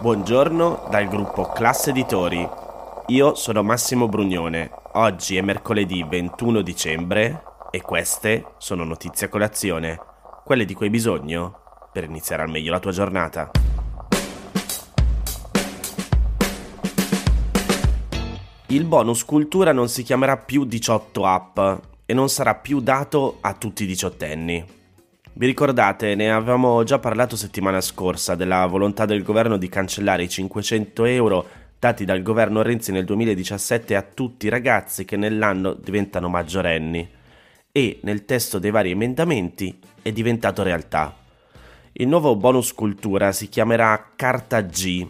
Buongiorno dal gruppo Classe Editori. Io sono Massimo Brugnone. Oggi è mercoledì 21 dicembre e queste sono notizie a colazione, quelle di cui hai bisogno per iniziare al meglio la tua giornata. Il bonus cultura non si chiamerà più 18 app e non sarà più dato a tutti i diciottenni. Vi ricordate, ne avevamo già parlato settimana scorsa della volontà del governo di cancellare i 500 euro dati dal governo Renzi nel 2017 a tutti i ragazzi che nell'anno diventano maggiorenni e nel testo dei vari emendamenti è diventato realtà. Il nuovo bonus cultura si chiamerà Carta G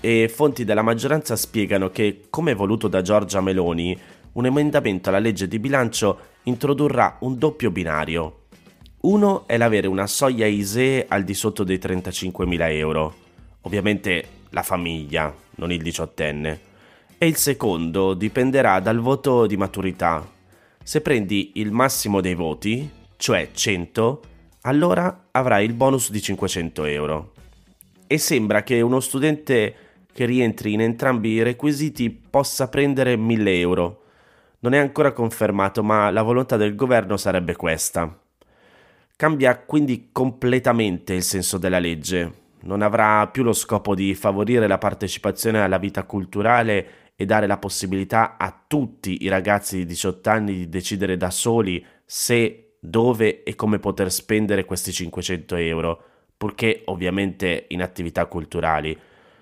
e fonti della maggioranza spiegano che, come voluto da Giorgia Meloni, un emendamento alla legge di bilancio introdurrà un doppio binario uno è l'avere una soglia ISEE al di sotto dei 35.000 euro, ovviamente la famiglia, non il diciottenne. E il secondo dipenderà dal voto di maturità. Se prendi il massimo dei voti, cioè 100, allora avrai il bonus di 500 euro. E sembra che uno studente che rientri in entrambi i requisiti possa prendere 1000 euro. Non è ancora confermato, ma la volontà del governo sarebbe questa. Cambia quindi completamente il senso della legge. Non avrà più lo scopo di favorire la partecipazione alla vita culturale e dare la possibilità a tutti i ragazzi di 18 anni di decidere da soli se, dove e come poter spendere questi 500 euro, purché ovviamente in attività culturali,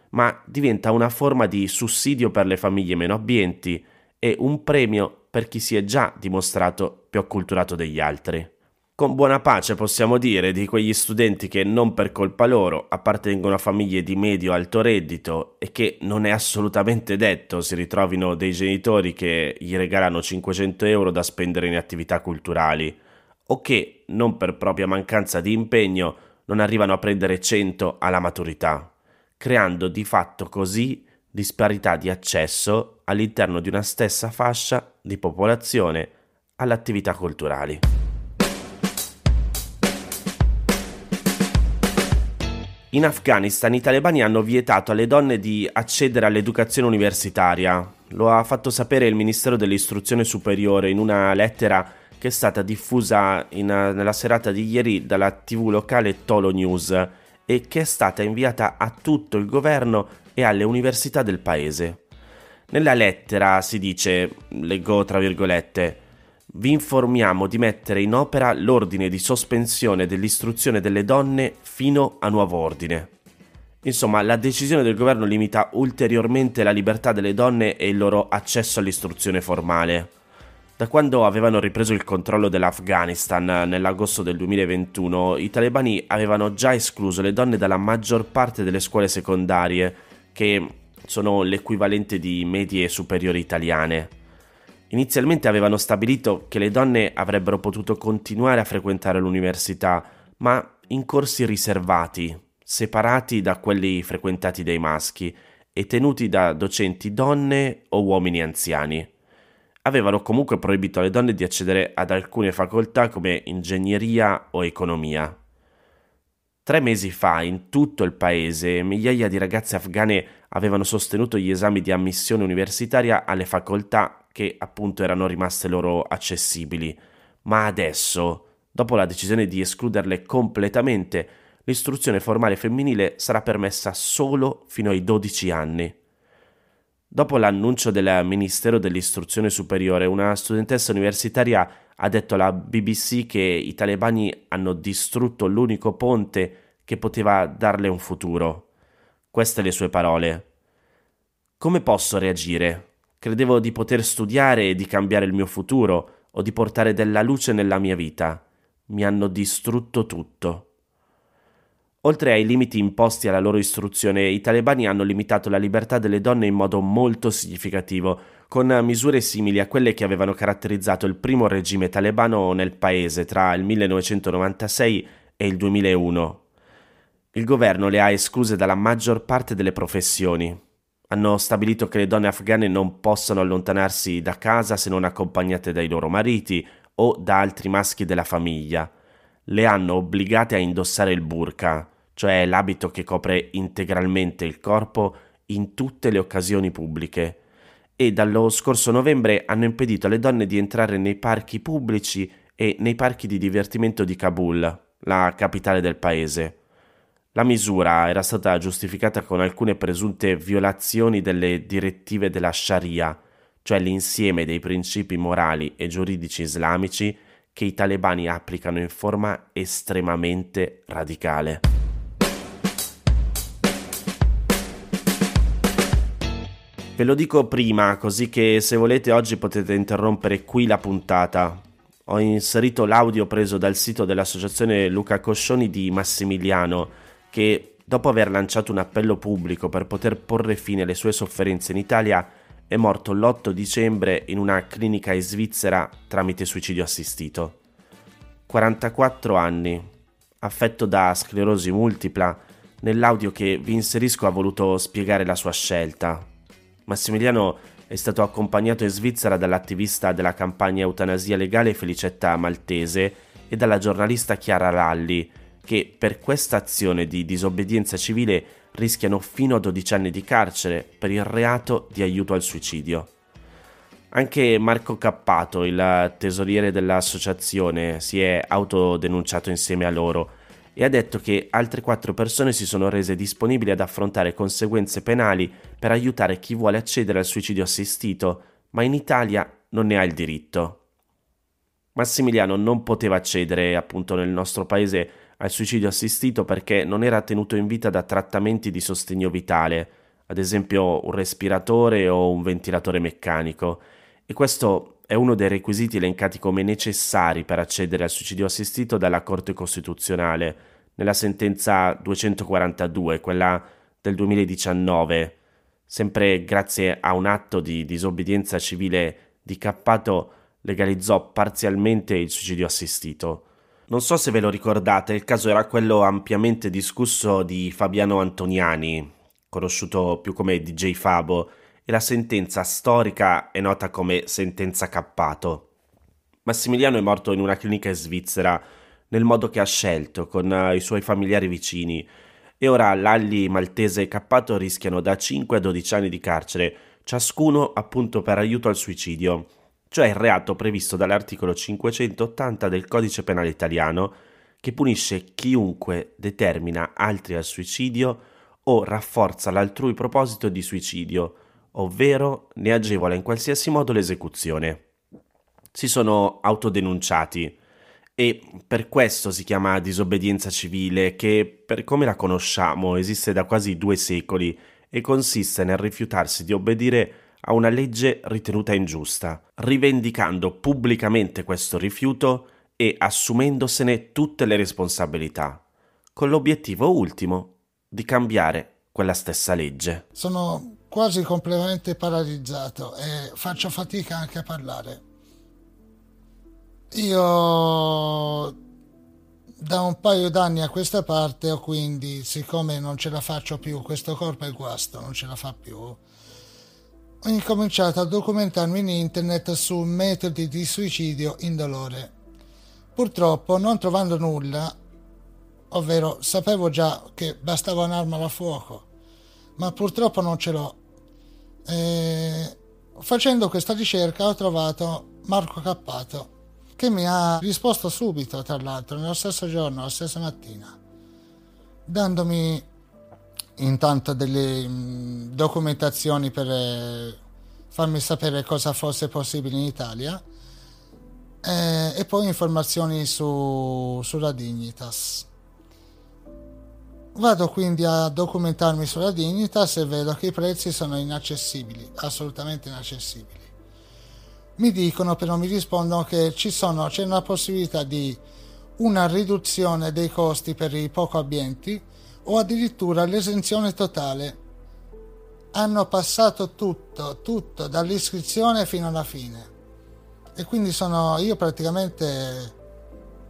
ma diventa una forma di sussidio per le famiglie meno abbienti e un premio per chi si è già dimostrato più acculturato degli altri con buona pace possiamo dire di quegli studenti che non per colpa loro appartengono a famiglie di medio-alto reddito e che non è assolutamente detto si ritrovino dei genitori che gli regalano 500 euro da spendere in attività culturali o che, non per propria mancanza di impegno, non arrivano a prendere 100 alla maturità, creando di fatto così disparità di accesso all'interno di una stessa fascia di popolazione alle attività culturali. In Afghanistan i talebani hanno vietato alle donne di accedere all'educazione universitaria. Lo ha fatto sapere il Ministero dell'Istruzione Superiore in una lettera che è stata diffusa in, nella serata di ieri dalla TV locale Tolo News e che è stata inviata a tutto il governo e alle università del paese. Nella lettera si dice, leggo tra virgolette, vi informiamo di mettere in opera l'ordine di sospensione dell'istruzione delle donne fino a nuovo ordine. Insomma, la decisione del governo limita ulteriormente la libertà delle donne e il loro accesso all'istruzione formale. Da quando avevano ripreso il controllo dell'Afghanistan nell'agosto del 2021, i talebani avevano già escluso le donne dalla maggior parte delle scuole secondarie, che sono l'equivalente di medie superiori italiane. Inizialmente avevano stabilito che le donne avrebbero potuto continuare a frequentare l'università, ma in corsi riservati, separati da quelli frequentati dai maschi e tenuti da docenti donne o uomini anziani. Avevano comunque proibito alle donne di accedere ad alcune facoltà come ingegneria o economia. Tre mesi fa, in tutto il paese, migliaia di ragazze afghane avevano sostenuto gli esami di ammissione universitaria alle facoltà che appunto erano rimaste loro accessibili, ma adesso, dopo la decisione di escluderle completamente, l'istruzione formale femminile sarà permessa solo fino ai 12 anni. Dopo l'annuncio del Ministero dell'Istruzione Superiore, una studentessa universitaria ha detto alla BBC che i talebani hanno distrutto l'unico ponte che poteva darle un futuro. Queste le sue parole. Come posso reagire? Credevo di poter studiare e di cambiare il mio futuro o di portare della luce nella mia vita. Mi hanno distrutto tutto. Oltre ai limiti imposti alla loro istruzione, i talebani hanno limitato la libertà delle donne in modo molto significativo, con misure simili a quelle che avevano caratterizzato il primo regime talebano nel paese tra il 1996 e il 2001. Il governo le ha escluse dalla maggior parte delle professioni, hanno stabilito che le donne afghane non possono allontanarsi da casa se non accompagnate dai loro mariti o da altri maschi della famiglia. Le hanno obbligate a indossare il burqa, cioè l'abito che copre integralmente il corpo in tutte le occasioni pubbliche, e dallo scorso novembre hanno impedito alle donne di entrare nei parchi pubblici e nei parchi di divertimento di Kabul, la capitale del paese. La misura era stata giustificata con alcune presunte violazioni delle direttive della Sharia, cioè l'insieme dei principi morali e giuridici islamici che i talebani applicano in forma estremamente radicale. Ve lo dico prima, così che se volete oggi potete interrompere qui la puntata. Ho inserito l'audio preso dal sito dell'associazione Luca Coscioni di Massimiliano, che dopo aver lanciato un appello pubblico per poter porre fine alle sue sofferenze in Italia, è morto l'8 dicembre in una clinica in Svizzera tramite suicidio assistito. 44 anni, affetto da sclerosi multipla, nell'audio che vi inserisco ha voluto spiegare la sua scelta, Massimiliano è stato accompagnato in Svizzera dall'attivista della campagna eutanasia legale Felicetta Maltese e dalla giornalista Chiara Lalli, che per questa azione di disobbedienza civile rischiano fino a 12 anni di carcere per il reato di aiuto al suicidio. Anche Marco Cappato, il tesoriere dell'associazione, si è autodenunciato insieme a loro e ha detto che altre quattro persone si sono rese disponibili ad affrontare conseguenze penali per aiutare chi vuole accedere al suicidio assistito, ma in Italia non ne ha il diritto. Massimiliano non poteva accedere appunto nel nostro paese al suicidio assistito perché non era tenuto in vita da trattamenti di sostegno vitale, ad esempio un respiratore o un ventilatore meccanico, e questo è uno dei requisiti elencati come necessari per accedere al suicidio assistito dalla Corte Costituzionale nella sentenza 242, quella del 2019, sempre grazie a un atto di disobbedienza civile di Cappato legalizzò parzialmente il suicidio assistito. Non so se ve lo ricordate, il caso era quello ampiamente discusso di Fabiano Antoniani, conosciuto più come DJ Fabo, e la sentenza storica è nota come sentenza Cappato. Massimiliano è morto in una clinica in Svizzera nel modo che ha scelto, con uh, i suoi familiari vicini, e ora Lalli, Maltese e Cappato rischiano da 5 a 12 anni di carcere, ciascuno appunto per aiuto al suicidio, cioè il reato previsto dall'articolo 580 del Codice Penale Italiano, che punisce chiunque determina altri al suicidio o rafforza l'altrui proposito di suicidio, ovvero ne agevola in qualsiasi modo l'esecuzione. Si sono autodenunciati e per questo si chiama disobbedienza civile che, per come la conosciamo, esiste da quasi due secoli e consiste nel rifiutarsi di obbedire a una legge ritenuta ingiusta, rivendicando pubblicamente questo rifiuto e assumendosene tutte le responsabilità, con l'obiettivo ultimo di cambiare quella stessa legge. Sono quasi completamente paralizzato e faccio fatica anche a parlare. Io da un paio d'anni a questa parte ho quindi, siccome non ce la faccio più, questo corpo è guasto, non ce la fa più, ho incominciato a documentarmi in internet su metodi di suicidio indolore. Purtroppo non trovando nulla, ovvero sapevo già che bastava un'arma da fuoco, ma purtroppo non ce l'ho. E facendo questa ricerca ho trovato Marco Cappato che mi ha risposto subito, tra l'altro, nello stesso giorno, la stessa mattina, dandomi intanto delle mm, documentazioni per eh, farmi sapere cosa fosse possibile in Italia eh, e poi informazioni su, sulla Dignitas. Vado quindi a documentarmi sulla Dignitas e vedo che i prezzi sono inaccessibili, assolutamente inaccessibili. Mi dicono, però mi rispondono che ci sono, c'è una possibilità di una riduzione dei costi per i poco abbienti o addirittura l'esenzione totale. Hanno passato tutto, tutto, dall'iscrizione fino alla fine. E quindi sono, io praticamente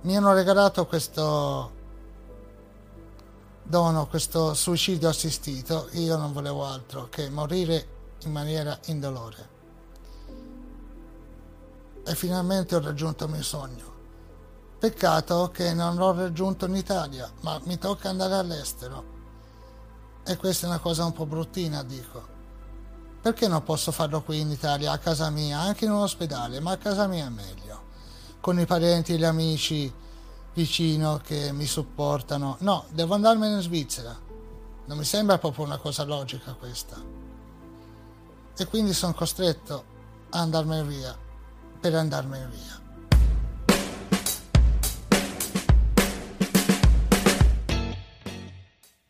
mi hanno regalato questo dono questo suicidio assistito, io non volevo altro che morire in maniera indolore. E finalmente ho raggiunto il mio sogno. Peccato che non l'ho raggiunto in Italia, ma mi tocca andare all'estero. E questa è una cosa un po' bruttina, dico. Perché non posso farlo qui in Italia, a casa mia, anche in un ospedale, ma a casa mia è meglio. Con i parenti e gli amici vicino che mi supportano. No, devo andarmene in Svizzera. Non mi sembra proprio una cosa logica questa. E quindi sono costretto a andarmene via, per andarmene via.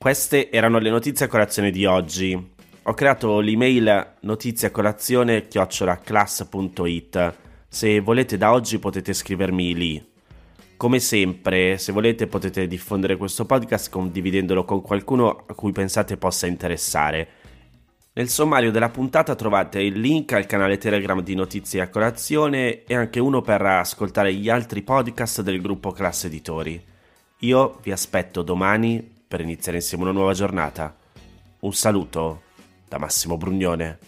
Queste erano le notizie a colazione di oggi. Ho creato l'email notizie a colazione chiocciolaclass.it. Se volete da oggi potete scrivermi lì. Come sempre, se volete potete diffondere questo podcast condividendolo con qualcuno a cui pensate possa interessare. Nel sommario della puntata trovate il link al canale Telegram di Notizie a Colazione e anche uno per ascoltare gli altri podcast del gruppo Classe Editori. Io vi aspetto domani per iniziare insieme una nuova giornata. Un saluto da Massimo Brugnone.